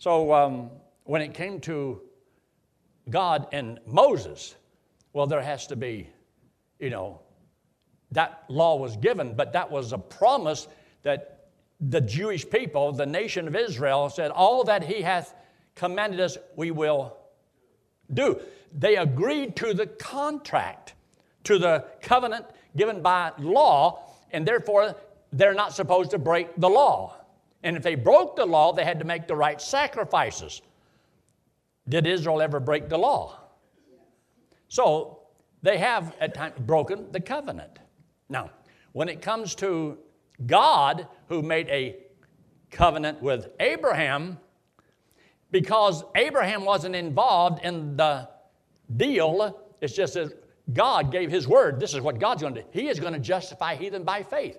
So um, when it came to God and Moses, well, there has to be, you know, that law was given, but that was a promise that the Jewish people, the nation of Israel, said, All that he hath commanded us, we will do. They agreed to the contract, to the covenant given by law, and therefore they're not supposed to break the law. And if they broke the law, they had to make the right sacrifices. Did Israel ever break the law? So they have at times broken the covenant. Now, when it comes to God, who made a covenant with Abraham, because Abraham wasn't involved in the deal, it's just that God gave his word. This is what God's going to do. He is going to justify heathen by faith.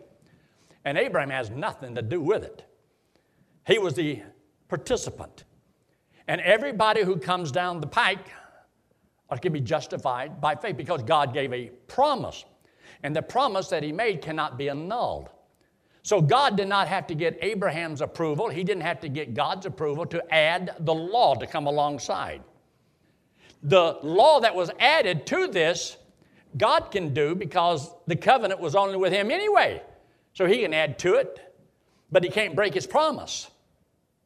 And Abraham has nothing to do with it. He was the participant. And everybody who comes down the pike can be justified by faith because God gave a promise. And the promise that he made cannot be annulled. So God did not have to get Abraham's approval. He didn't have to get God's approval to add the law to come alongside. The law that was added to this, God can do because the covenant was only with him anyway. So he can add to it, but he can't break his promise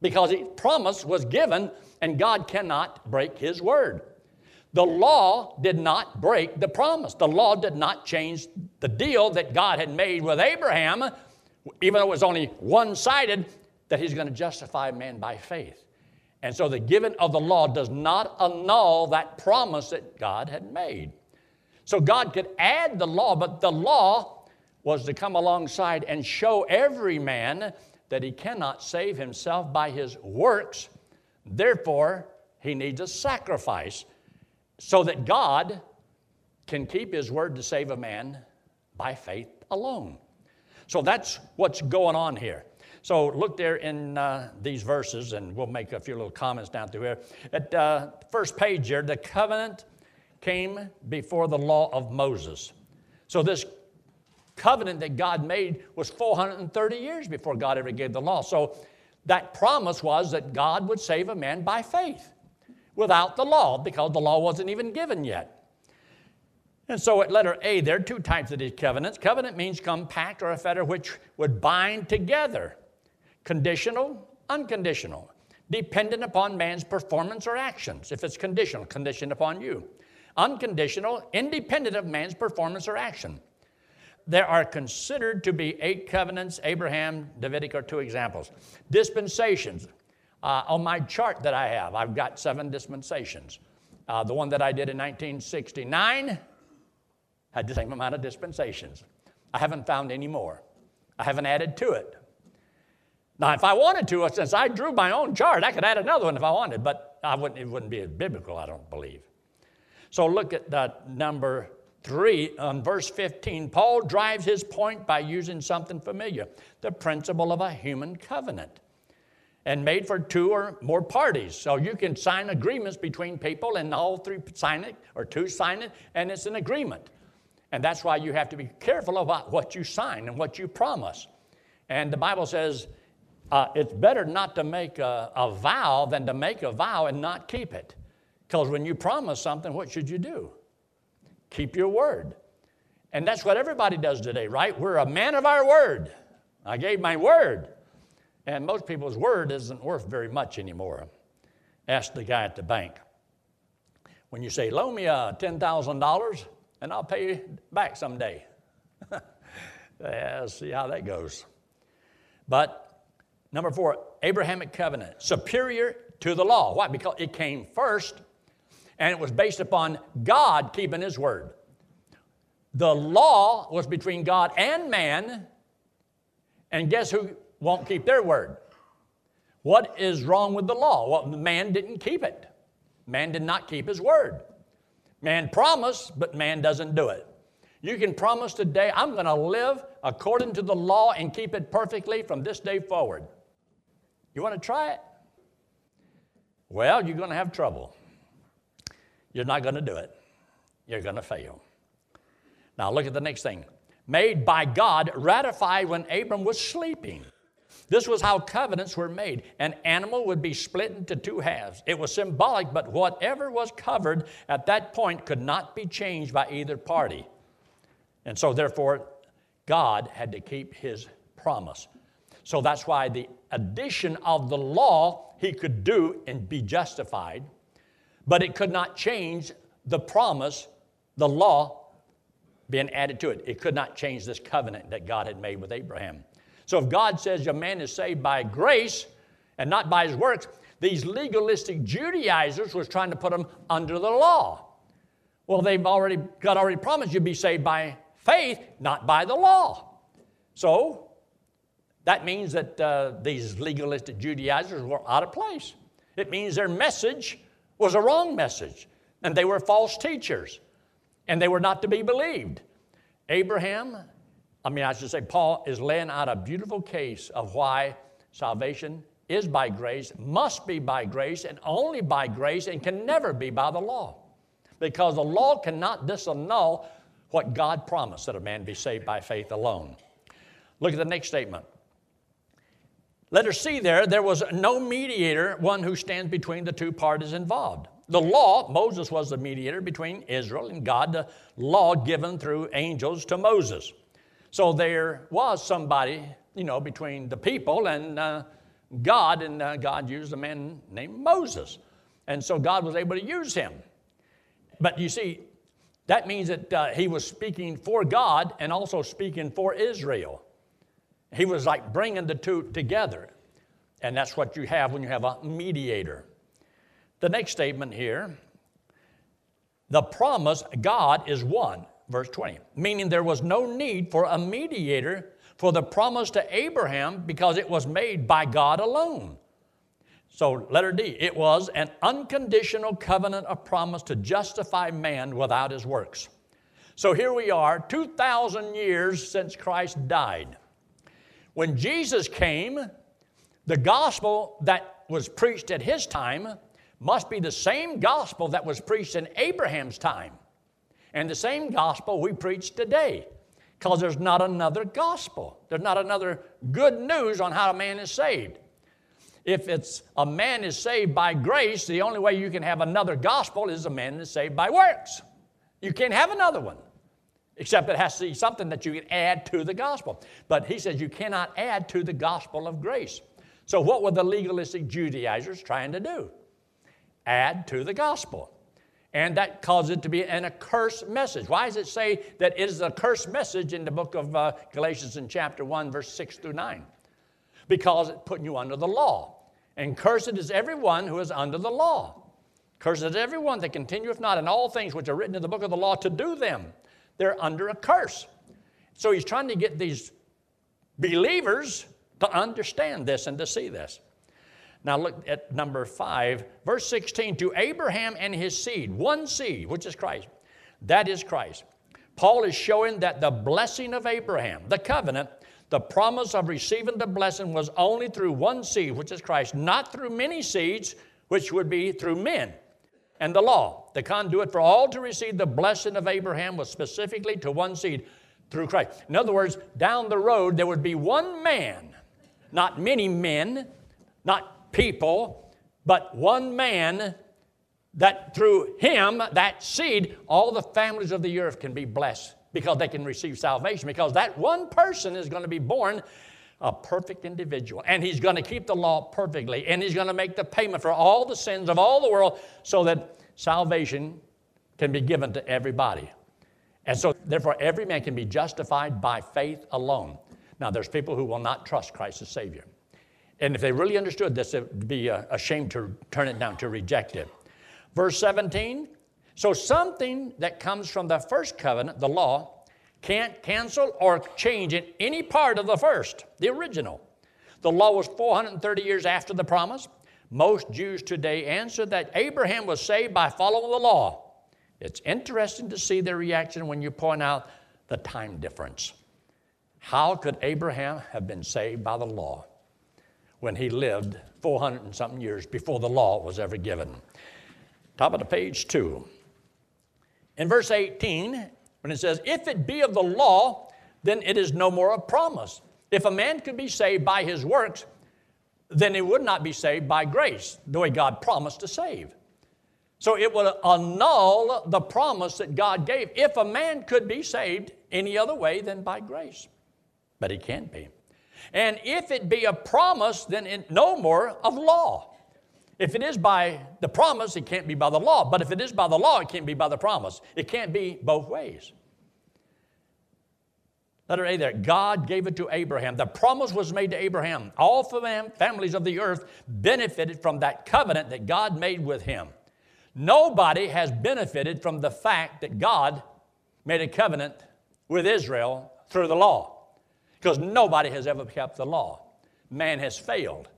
because his promise was given and God cannot break his word. The law did not break the promise. The law did not change the deal that God had made with Abraham, even though it was only one sided, that he's going to justify man by faith. And so the giving of the law does not annul that promise that God had made. So God could add the law, but the law was to come alongside and show every man that he cannot save himself by his works. Therefore, he needs a sacrifice so that God can keep his word to save a man by faith alone. So that's what's going on here. So look there in uh, these verses, and we'll make a few little comments down through here. At uh, first page here, the covenant came before the law of Moses. So this covenant that God made was 430 years before God ever gave the law. So that promise was that God would save a man by faith without the law because the law wasn't even given yet. And so at letter A, there are two types of these covenants. Covenant means compact or a fetter which would bind together. Conditional, unconditional, dependent upon man's performance or actions. If it's conditional, conditioned upon you. Unconditional, independent of man's performance or action there are considered to be eight covenants. Abraham, Davidic are two examples. Dispensations. Uh, on my chart that I have, I've got seven dispensations. Uh, the one that I did in 1969 had the same amount of dispensations. I haven't found any more. I haven't added to it. Now, if I wanted to, since I drew my own chart, I could add another one if I wanted, but I wouldn't, it wouldn't be biblical, I don't believe. So look at that number 3, on verse 15, Paul drives his point by using something familiar the principle of a human covenant and made for two or more parties. So you can sign agreements between people, and all three sign it, or two sign it, and it's an agreement. And that's why you have to be careful about what you sign and what you promise. And the Bible says uh, it's better not to make a, a vow than to make a vow and not keep it. Because when you promise something, what should you do? Keep your word. And that's what everybody does today, right? We're a man of our word. I gave my word. And most people's word isn't worth very much anymore. Ask the guy at the bank. When you say, loan me uh, $10,000 and I'll pay you back someday. yeah, see how that goes. But number four, Abrahamic covenant, superior to the law. Why? Because it came first and it was based upon God keeping His word. The law was between God and man, and guess who won't keep their word? What is wrong with the law? Well, man didn't keep it. Man did not keep his word. Man promised, but man doesn't do it. You can promise today, I'm going to live according to the law and keep it perfectly from this day forward. You want to try it? Well, you're going to have trouble. You're not going to do it. You're going to fail. Now, look at the next thing. Made by God, ratified when Abram was sleeping. This was how covenants were made. An animal would be split into two halves. It was symbolic, but whatever was covered at that point could not be changed by either party. And so, therefore, God had to keep his promise. So that's why the addition of the law he could do and be justified, but it could not change the promise, the law being added to it. It could not change this covenant that God had made with Abraham. So if God says a man is saved by grace and not by his works, these legalistic Judaizers was trying to put him under the law. Well, they've already, God already promised you'd be saved by faith, not by the law. So that means that uh, these legalistic Judaizers were out of place. It means their message was a wrong message, and they were false teachers, and they were not to be believed. Abraham I mean, I should say, Paul is laying out a beautiful case of why salvation is by grace, must be by grace, and only by grace, and can never be by the law. Because the law cannot disannul what God promised that a man be saved by faith alone. Look at the next statement. Let us see there, there was no mediator, one who stands between the two parties involved. The law, Moses was the mediator between Israel and God, the law given through angels to Moses. So there was somebody, you know, between the people and uh, God, and uh, God used a man named Moses. And so God was able to use him. But you see, that means that uh, he was speaking for God and also speaking for Israel. He was like bringing the two together. And that's what you have when you have a mediator. The next statement here the promise God is one verse 20, meaning there was no need for a mediator for the promise to Abraham because it was made by God alone. So, letter D, it was an unconditional covenant of promise to justify man without his works. So here we are, 2,000 years since Christ died. When Jesus came, the gospel that was preached at his time must be the same gospel that was preached in Abraham's time and the same gospel we preach today because there's not another gospel. There's not another good news on how a man is saved. If it's a man is saved by grace, the only way you can have another gospel is a man is saved by works. You can't have another one, except it has to be something that you can add to the gospel. But he says you cannot add to the gospel of grace. So, what were the legalistic Judaizers trying to do? Add to the gospel and that caused it to be an accursed message. Why does it say that it is a cursed message in the book of uh, Galatians in chapter 1, verse 6 through 9? Because it's putting you under the law. And cursed is everyone who is under the law. Cursed is everyone that continueth not in all things which are written in the book of the law to do them. They're under a curse. So he's trying to get these believers to understand this and to see this. Now look at number five, verse 16 to Abraham and his seed, one seed, which is Christ. That is Christ. Paul is showing that the blessing of Abraham, the covenant, the promise of receiving the blessing was only through one seed, which is Christ, not through many seeds, which would be through men and the law. The conduit for all to receive the blessing of Abraham was specifically to one seed through Christ. In other words, down the road, there would be one man, not many men, not people, but one man that through him, that seed, all the families of the earth can be blessed because they can receive salvation. Because that one person is going to be born a perfect individual. And he's going to keep the law perfectly. And he's going to make the payment for all the sins of all the world so that salvation can be given to everybody. And so, therefore, every man can be justified by faith alone. Now, there's people who will not trust Christ as Savior. And if they really understood this, it would be ashamed to turn it down, to reject it. Verse 17 So something that comes from the first covenant, the law, can't cancel or change in any part of the first, the original. The law was 430 years after the promise. Most Jews today answer that Abraham was saved by following the law. It's interesting to see their reaction when you point out the time difference. How could Abraham have been saved by the law? when he lived 400 and something years before the law was ever given. Top of the page, two. In verse 18, when it says, If it be of the law, then it is no more a promise. If a man could be saved by his works, then he would not be saved by grace, the way God promised to save. So it would annul the promise that God gave if a man could be saved any other way than by grace. But he can't be. And if it be a promise, then it, no more of law. If it is by the promise, it can't be by the law. But if it is by the law, it can't be by the promise. It can't be both ways. Letter A there. God gave it to Abraham. The promise was made to Abraham. All families of the earth benefited from that covenant that God made with him. Nobody has benefited from the fact that God made a covenant with Israel through the law because nobody has ever kept the law. Man has failed.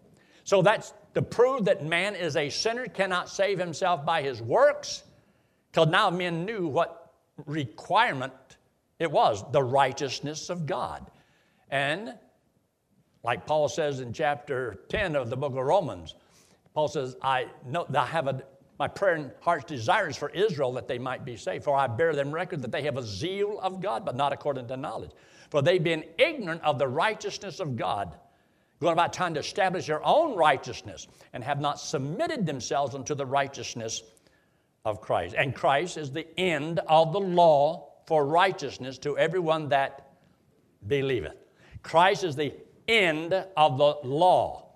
So that's to prove that man is a sinner, cannot save himself by his works, because now men knew what requirement it was the righteousness of God. And like Paul says in chapter 10 of the book of Romans, Paul says, I know I have a my prayer and heart's desires for Israel that they might be saved. For I bear them record that they have a zeal of God, but not according to knowledge. For they've been ignorant of the righteousness of God, going about trying to establish their own righteousness, and have not submitted themselves unto the righteousness of Christ. And Christ is the end of the law for righteousness to everyone that believeth. Christ is the end of the law.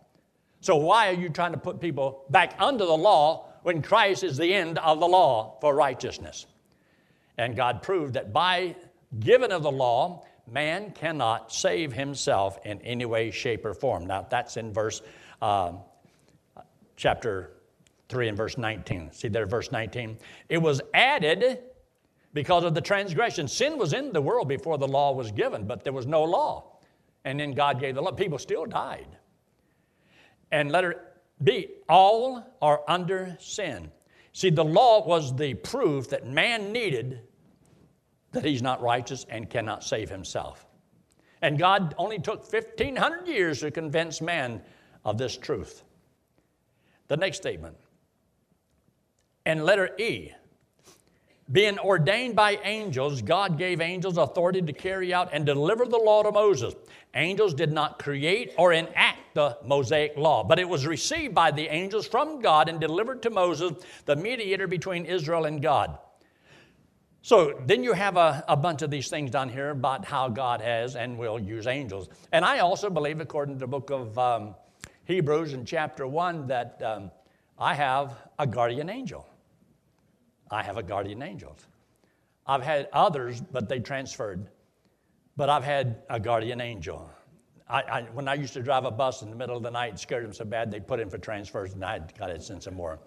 So, why are you trying to put people back under the law when Christ is the end of the law for righteousness? And God proved that by giving of the law, man cannot save himself in any way, shape, or form. Now, that's in verse uh, chapter 3 and verse 19. See there, verse 19. It was added because of the transgression. Sin was in the world before the law was given, but there was no law. And then God gave the law. People still died. And letter B, all are under sin. See, the law was the proof that man needed that he's not righteous and cannot save himself. And God only took 1,500 years to convince man of this truth. The next statement. And letter E, being ordained by angels, God gave angels authority to carry out and deliver the law to Moses. Angels did not create or enact the Mosaic law, but it was received by the angels from God and delivered to Moses, the mediator between Israel and God. So then you have a, a bunch of these things down here about how God has and will use angels. And I also believe, according to the book of um, Hebrews in chapter 1, that um, I have a guardian angel. I have a guardian angel. I've had others, but they transferred. But I've had a guardian angel. I, I, when I used to drive a bus in the middle of the night, it scared them so bad they put in for transfers, and I got to send some more.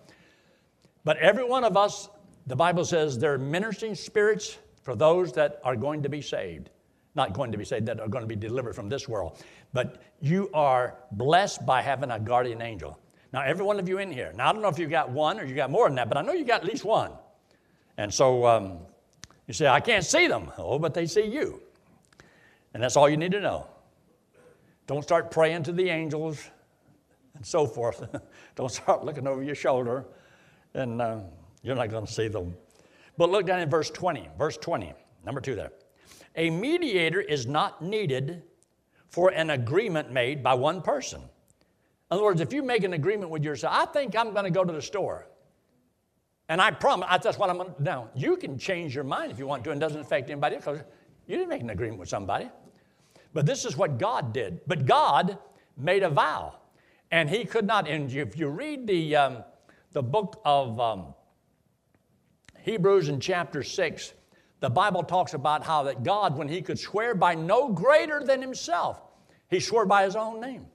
But every one of us, the Bible says, they're ministering spirits for those that are going to be saved. Not going to be saved, that are going to be delivered from this world. But you are blessed by having a guardian angel. Now, every one of you in here, now I don't know if you got one or you got more than that, but I know you got at least one. And so um, you say, I can't see them. Oh, but they see you. And that's all you need to know. Don't start praying to the angels and so forth. Don't start looking over your shoulder, and uh, you're not going to see them. But look down in verse 20. Verse 20, number two there. A mediator is not needed for an agreement made by one person. In other words, if you make an agreement with yourself, I think I'm going to go to the store. And I promise, that's what I'm going to do. Now, you can change your mind if you want to, and it doesn't affect anybody because you didn't make an agreement with somebody. But this is what God did. But God made a vow. And he could not, and if you read the, um, the book of um, Hebrews in chapter 6, the Bible talks about how that God, when he could swear by no greater than himself, he swore by his own name.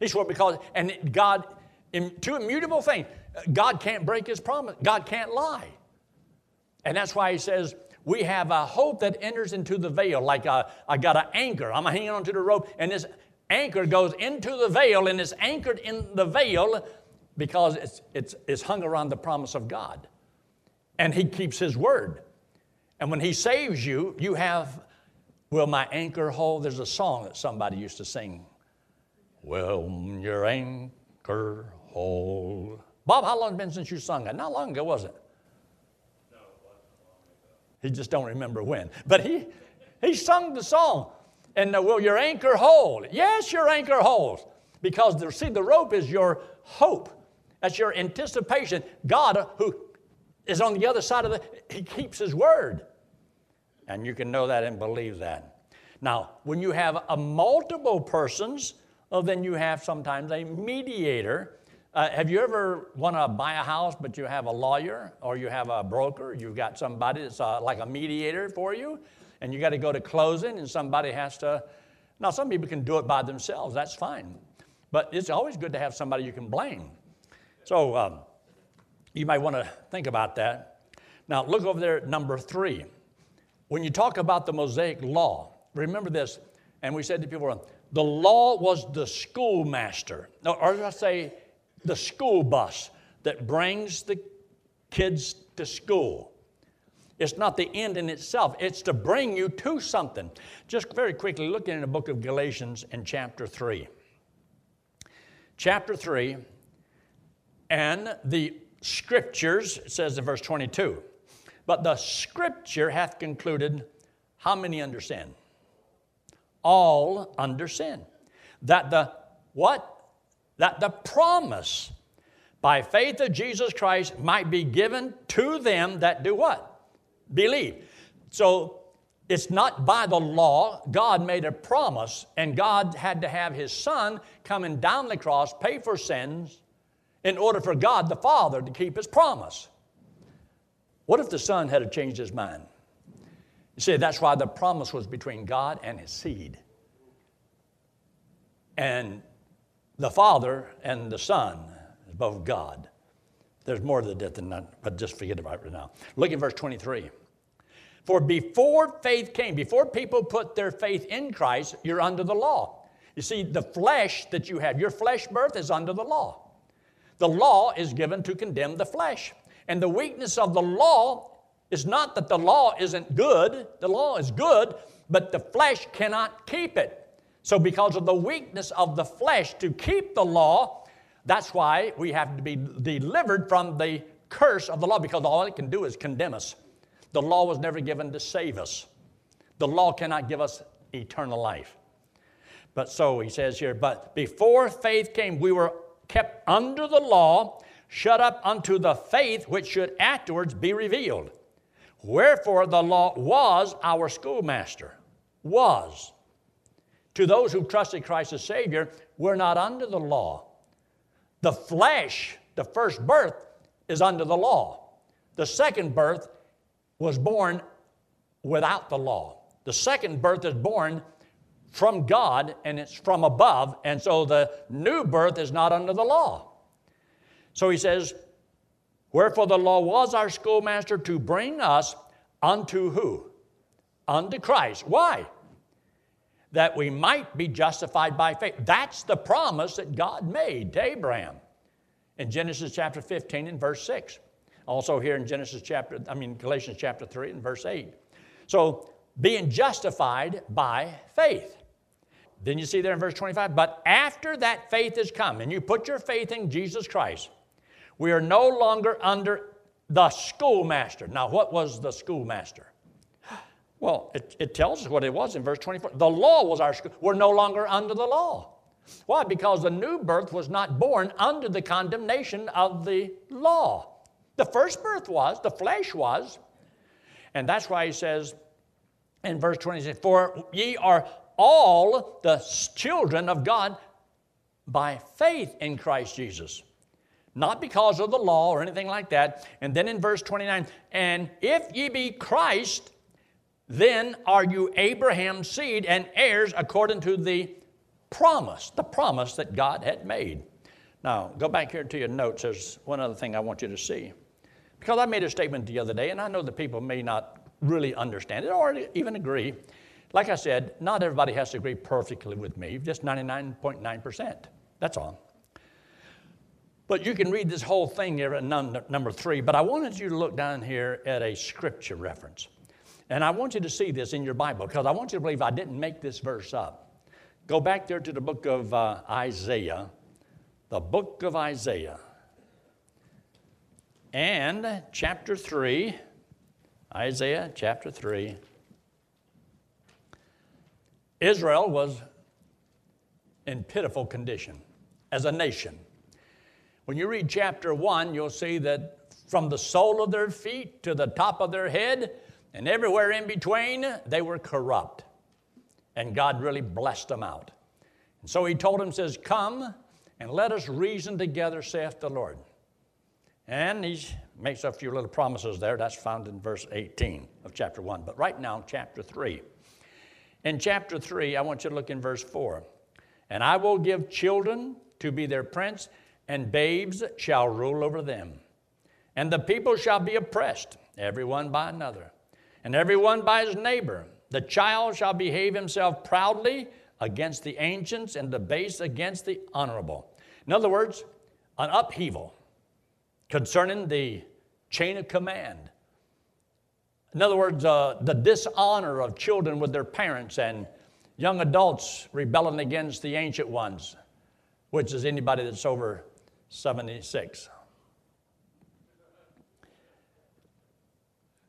He swore because, and God, in two immutable things, God can't break his promise. God can't lie. And that's why he says, we have a hope that enters into the veil, like a, I got an anchor. I'm hanging onto the rope, and this anchor goes into the veil, and it's anchored in the veil because it's, it's, it's hung around the promise of God. And he keeps his word. And when he saves you, you have, will my anchor hold? There's a song that somebody used to sing. Will your anchor hold? Bob, how long has been since you sung that? Not long ago, was it? No. He just don't remember when. But he, he sung the song. And uh, will your anchor hold? Yes, your anchor holds. Because the, see, the rope is your hope. That's your anticipation. God, uh, who is on the other side of the, He keeps His word. And you can know that and believe that. Now, when you have a multiple persons, well, then you have sometimes a mediator. Uh, have you ever want to buy a house, but you have a lawyer or you have a broker? You've got somebody that's uh, like a mediator for you, and you got to go to closing, and somebody has to. Now, some people can do it by themselves. That's fine, but it's always good to have somebody you can blame. So um, you might want to think about that. Now, look over there at number three. When you talk about the Mosaic law, remember this, and we said to people, the law was the schoolmaster, or I say the school bus that brings the kids to school. It's not the end in itself, it's to bring you to something. Just very quickly, look in the book of Galatians in chapter 3. Chapter 3, and the scriptures, it says in verse 22, but the scripture hath concluded, how many under sin? All under sin. That the what? That the promise by faith of Jesus Christ might be given to them that do what? Believe. So it's not by the law. God made a promise, and God had to have His Son come coming down the cross, pay for sins, in order for God the Father to keep His promise. What if the son had changed his mind? You see, that's why the promise was between God and his seed. And the Father and the Son is both God. There's more to that than that, but just forget about it right now. Look at verse 23. For before faith came, before people put their faith in Christ, you're under the law. You see, the flesh that you have, your flesh birth is under the law. The law is given to condemn the flesh. And the weakness of the law is not that the law isn't good, the law is good, but the flesh cannot keep it. So, because of the weakness of the flesh to keep the law, that's why we have to be delivered from the curse of the law, because all it can do is condemn us. The law was never given to save us, the law cannot give us eternal life. But so he says here, but before faith came, we were kept under the law shut up unto the faith which should afterwards be revealed. Wherefore the law was our schoolmaster. Was. To those who trusted Christ as Savior, we're not under the law. The flesh, the first birth, is under the law. The second birth was born without the law. The second birth is born from God and it's from above, and so the new birth is not under the law. So he says, Wherefore the law was our schoolmaster to bring us unto who? Unto Christ. Why? That we might be justified by faith. That's the promise that God made to Abraham in Genesis chapter 15 and verse 6. Also here in Genesis chapter, I mean Galatians chapter 3 and verse 8. So being justified by faith. Then you see there in verse 25, but after that faith has come, and you put your faith in Jesus Christ, we are no longer under the schoolmaster. Now, what was the schoolmaster? Well, it, it tells us what it was in verse 24. The law was our school. We're no longer under the law. Why? Because the new birth was not born under the condemnation of the law. The first birth was, the flesh was. And that's why he says in verse 26 For ye are all the children of God by faith in Christ Jesus not because of the law or anything like that. And then in verse 29, and if ye be Christ, then are you Abraham's seed and heirs according to the promise, the promise that God had made. Now, go back here to your notes. There's one other thing I want you to see. Because I made a statement the other day, and I know that people may not really understand it or even agree. Like I said, not everybody has to agree perfectly with me, just 99.9%. That's all. But you can read this whole thing here at number three. But I wanted you to look down here at a scripture reference. And I want you to see this in your Bible because I want you to believe I didn't make this verse up. Go back there to the book of uh, Isaiah, the book of Isaiah, and chapter 3, Isaiah chapter 3. Israel was in pitiful condition as a nation. When you read chapter 1, you'll see that from the sole of their feet to the top of their head and everywhere in between, they were corrupt. And God really blessed them out. And so he told them, says, Come and let us reason together, saith the Lord. And he makes a few little promises there. That's found in verse 18 of chapter 1. But right now, chapter 3. In chapter 3, I want you to look in verse 4. And I will give children to be their prince, and babes shall rule over them. And the people shall be oppressed, everyone by another, and everyone by his neighbor. The child shall behave himself proudly against the ancients, and the base against the honorable. In other words, an upheaval concerning the chain of command. In other words, uh, the dishonor of children with their parents and young adults rebelling against the ancient ones, which is anybody that's over 76.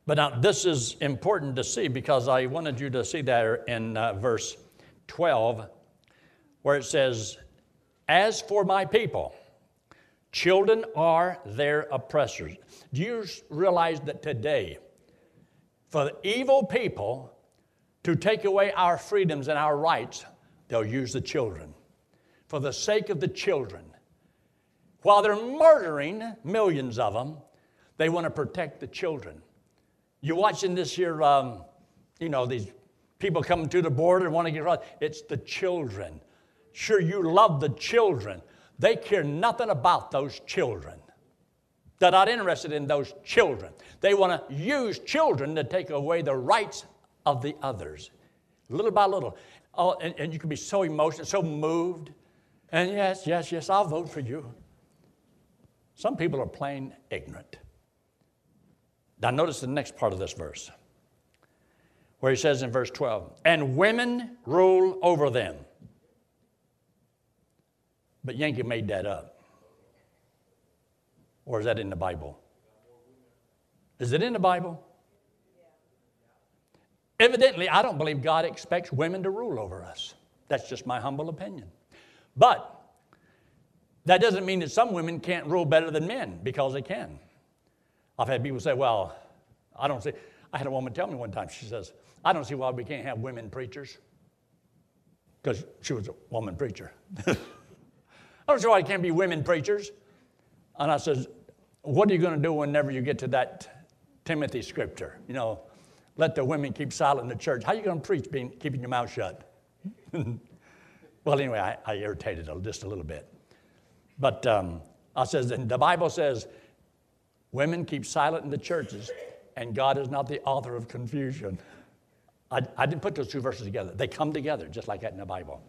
But now, this is important to see because I wanted you to see that in uh, verse 12, where it says, As for my people, children are their oppressors. Do you realize that today, for evil people to take away our freedoms and our rights, they'll use the children for the sake of the children. While they're murdering millions of them, they want to protect the children. You're watching this here, um, you know, these people coming to the border and want to get across. It's the children. Sure, you love the children. They care nothing about those children. They're not interested in those children. They want to use children to take away the rights of the others, little by little. Oh, and, and you can be so emotional, so moved. And yes, yes, yes, I'll vote for you. Some people are plain ignorant. Now, notice the next part of this verse, where he says in verse 12, and women rule over them. But Yankee made that up. Or is that in the Bible? Is it in the Bible? Evidently, I don't believe God expects women to rule over us. That's just my humble opinion. But that doesn't mean that some women can't rule better than men, because they can. I've had people say, well, I don't see. I had a woman tell me one time, she says, I don't see why we can't have women preachers. Because she was a woman preacher. I don't see why it can't be women preachers. And I says, what are you going to do whenever you get to that Timothy scripture? You know, let the women keep silent in the church. How are you going to preach being, keeping your mouth shut? well, anyway, I, I irritated just a little bit. But um, I says, and the Bible says, Women keep silent in the churches, and God is not the author of confusion. I, I didn't put those two verses together. They come together just like that in the Bible.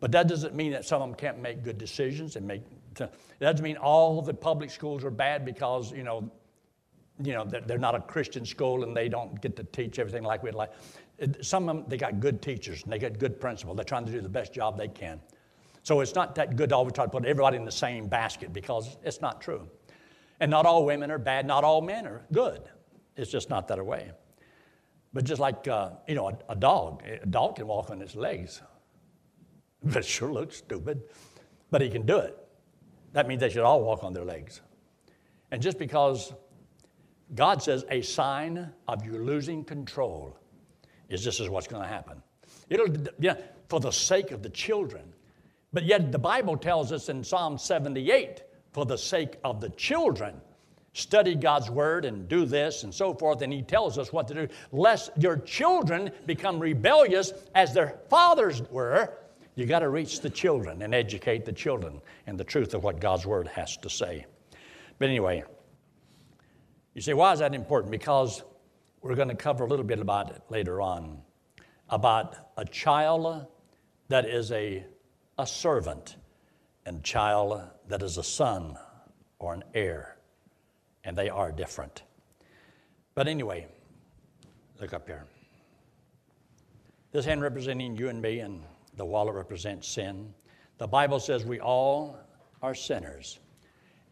But that doesn't mean that some of them can't make good decisions and make. It doesn't mean all the public schools are bad because you know, you know they're not a Christian school and they don't get to teach everything like we'd like. Some of them they got good teachers and they got good principals. They're trying to do the best job they can. So it's not that good to always try to put everybody in the same basket because it's not true. And not all women are bad, not all men are good. It's just not that way. But just like, uh, you know, a, a, dog, a dog can walk on its legs. But sure looks stupid, but he can do it. That means they should all walk on their legs. And just because God says a sign of you losing control is this is what's going to happen. It'll, yeah, for the sake of the children. But yet the Bible tells us in Psalm 78 for the sake of the children. Study God's word and do this and so forth. And he tells us what to do, lest your children become rebellious as their fathers were. You got to reach the children and educate the children in the truth of what God's word has to say. But anyway, you say, why is that important? Because we're going to cover a little bit about it later on about a child that is a, a servant and child that is a son or an heir, and they are different. But anyway, look up here. This hand representing you and me, and the wallet represents sin. The Bible says we all are sinners.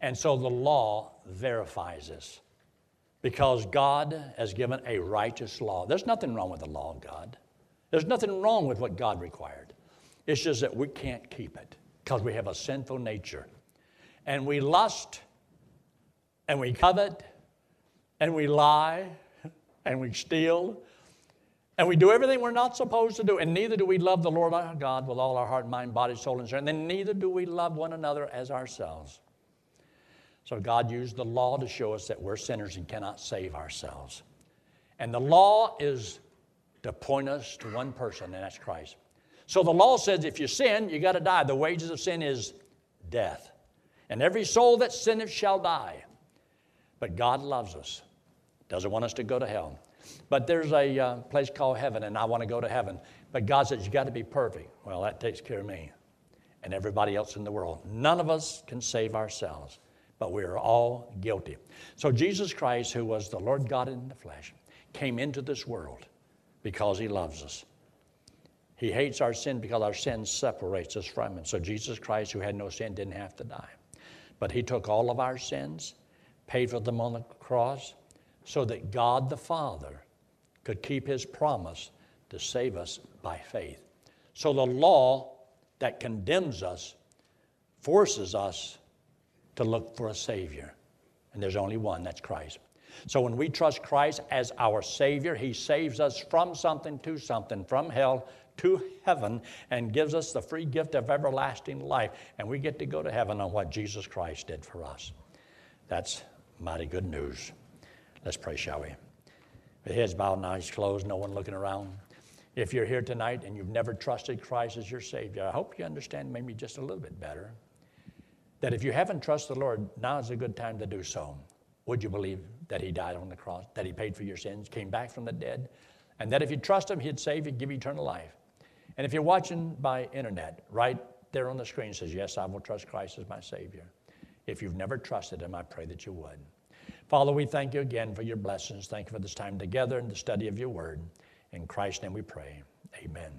And so the law verifies this because God has given a righteous law. There's nothing wrong with the law of God. There's nothing wrong with what God required. It's just that we can't keep it because we have a sinful nature. And we lust, and we covet, and we lie, and we steal, and we do everything we're not supposed to do. And neither do we love the Lord our God with all our heart, mind, body, soul, and strength. And then neither do we love one another as ourselves. So God used the law to show us that we're sinners and cannot save ourselves. And the law is to point us to one person, and that's Christ. So the law says if you sin, you got to die. The wages of sin is death. And every soul that sinneth shall die. But God loves us, doesn't want us to go to hell. But there's a uh, place called heaven, and I want to go to heaven. But God says, You got to be perfect. Well, that takes care of me and everybody else in the world. None of us can save ourselves, but we are all guilty. So Jesus Christ, who was the Lord God in the flesh, came into this world because he loves us. He hates our sin because our sin separates us from him. So Jesus Christ, who had no sin, didn't have to die. But he took all of our sins, paid for them on the cross, so that God the Father could keep his promise to save us by faith. So the law that condemns us forces us to look for a Savior. And there's only one, that's Christ. So when we trust Christ as our Savior, He saves us from something to something, from hell to heaven, and gives us the free gift of everlasting life. And we get to go to heaven on what Jesus Christ did for us. That's mighty good news. Let's pray, shall we? With heads bowed and eyes closed, no one looking around. If you're here tonight and you've never trusted Christ as your Savior, I hope you understand maybe just a little bit better that if you haven't trusted the Lord, now is a good time to do so. Would you believe that He died on the cross, that He paid for your sins, came back from the dead, and that if you trust Him, He'd save you, give you eternal life? And if you're watching by internet, right there on the screen says, Yes, I will trust Christ as my Savior. If you've never trusted Him, I pray that you would. Father, we thank you again for your blessings. Thank you for this time together and the study of your word. In Christ's name we pray. Amen.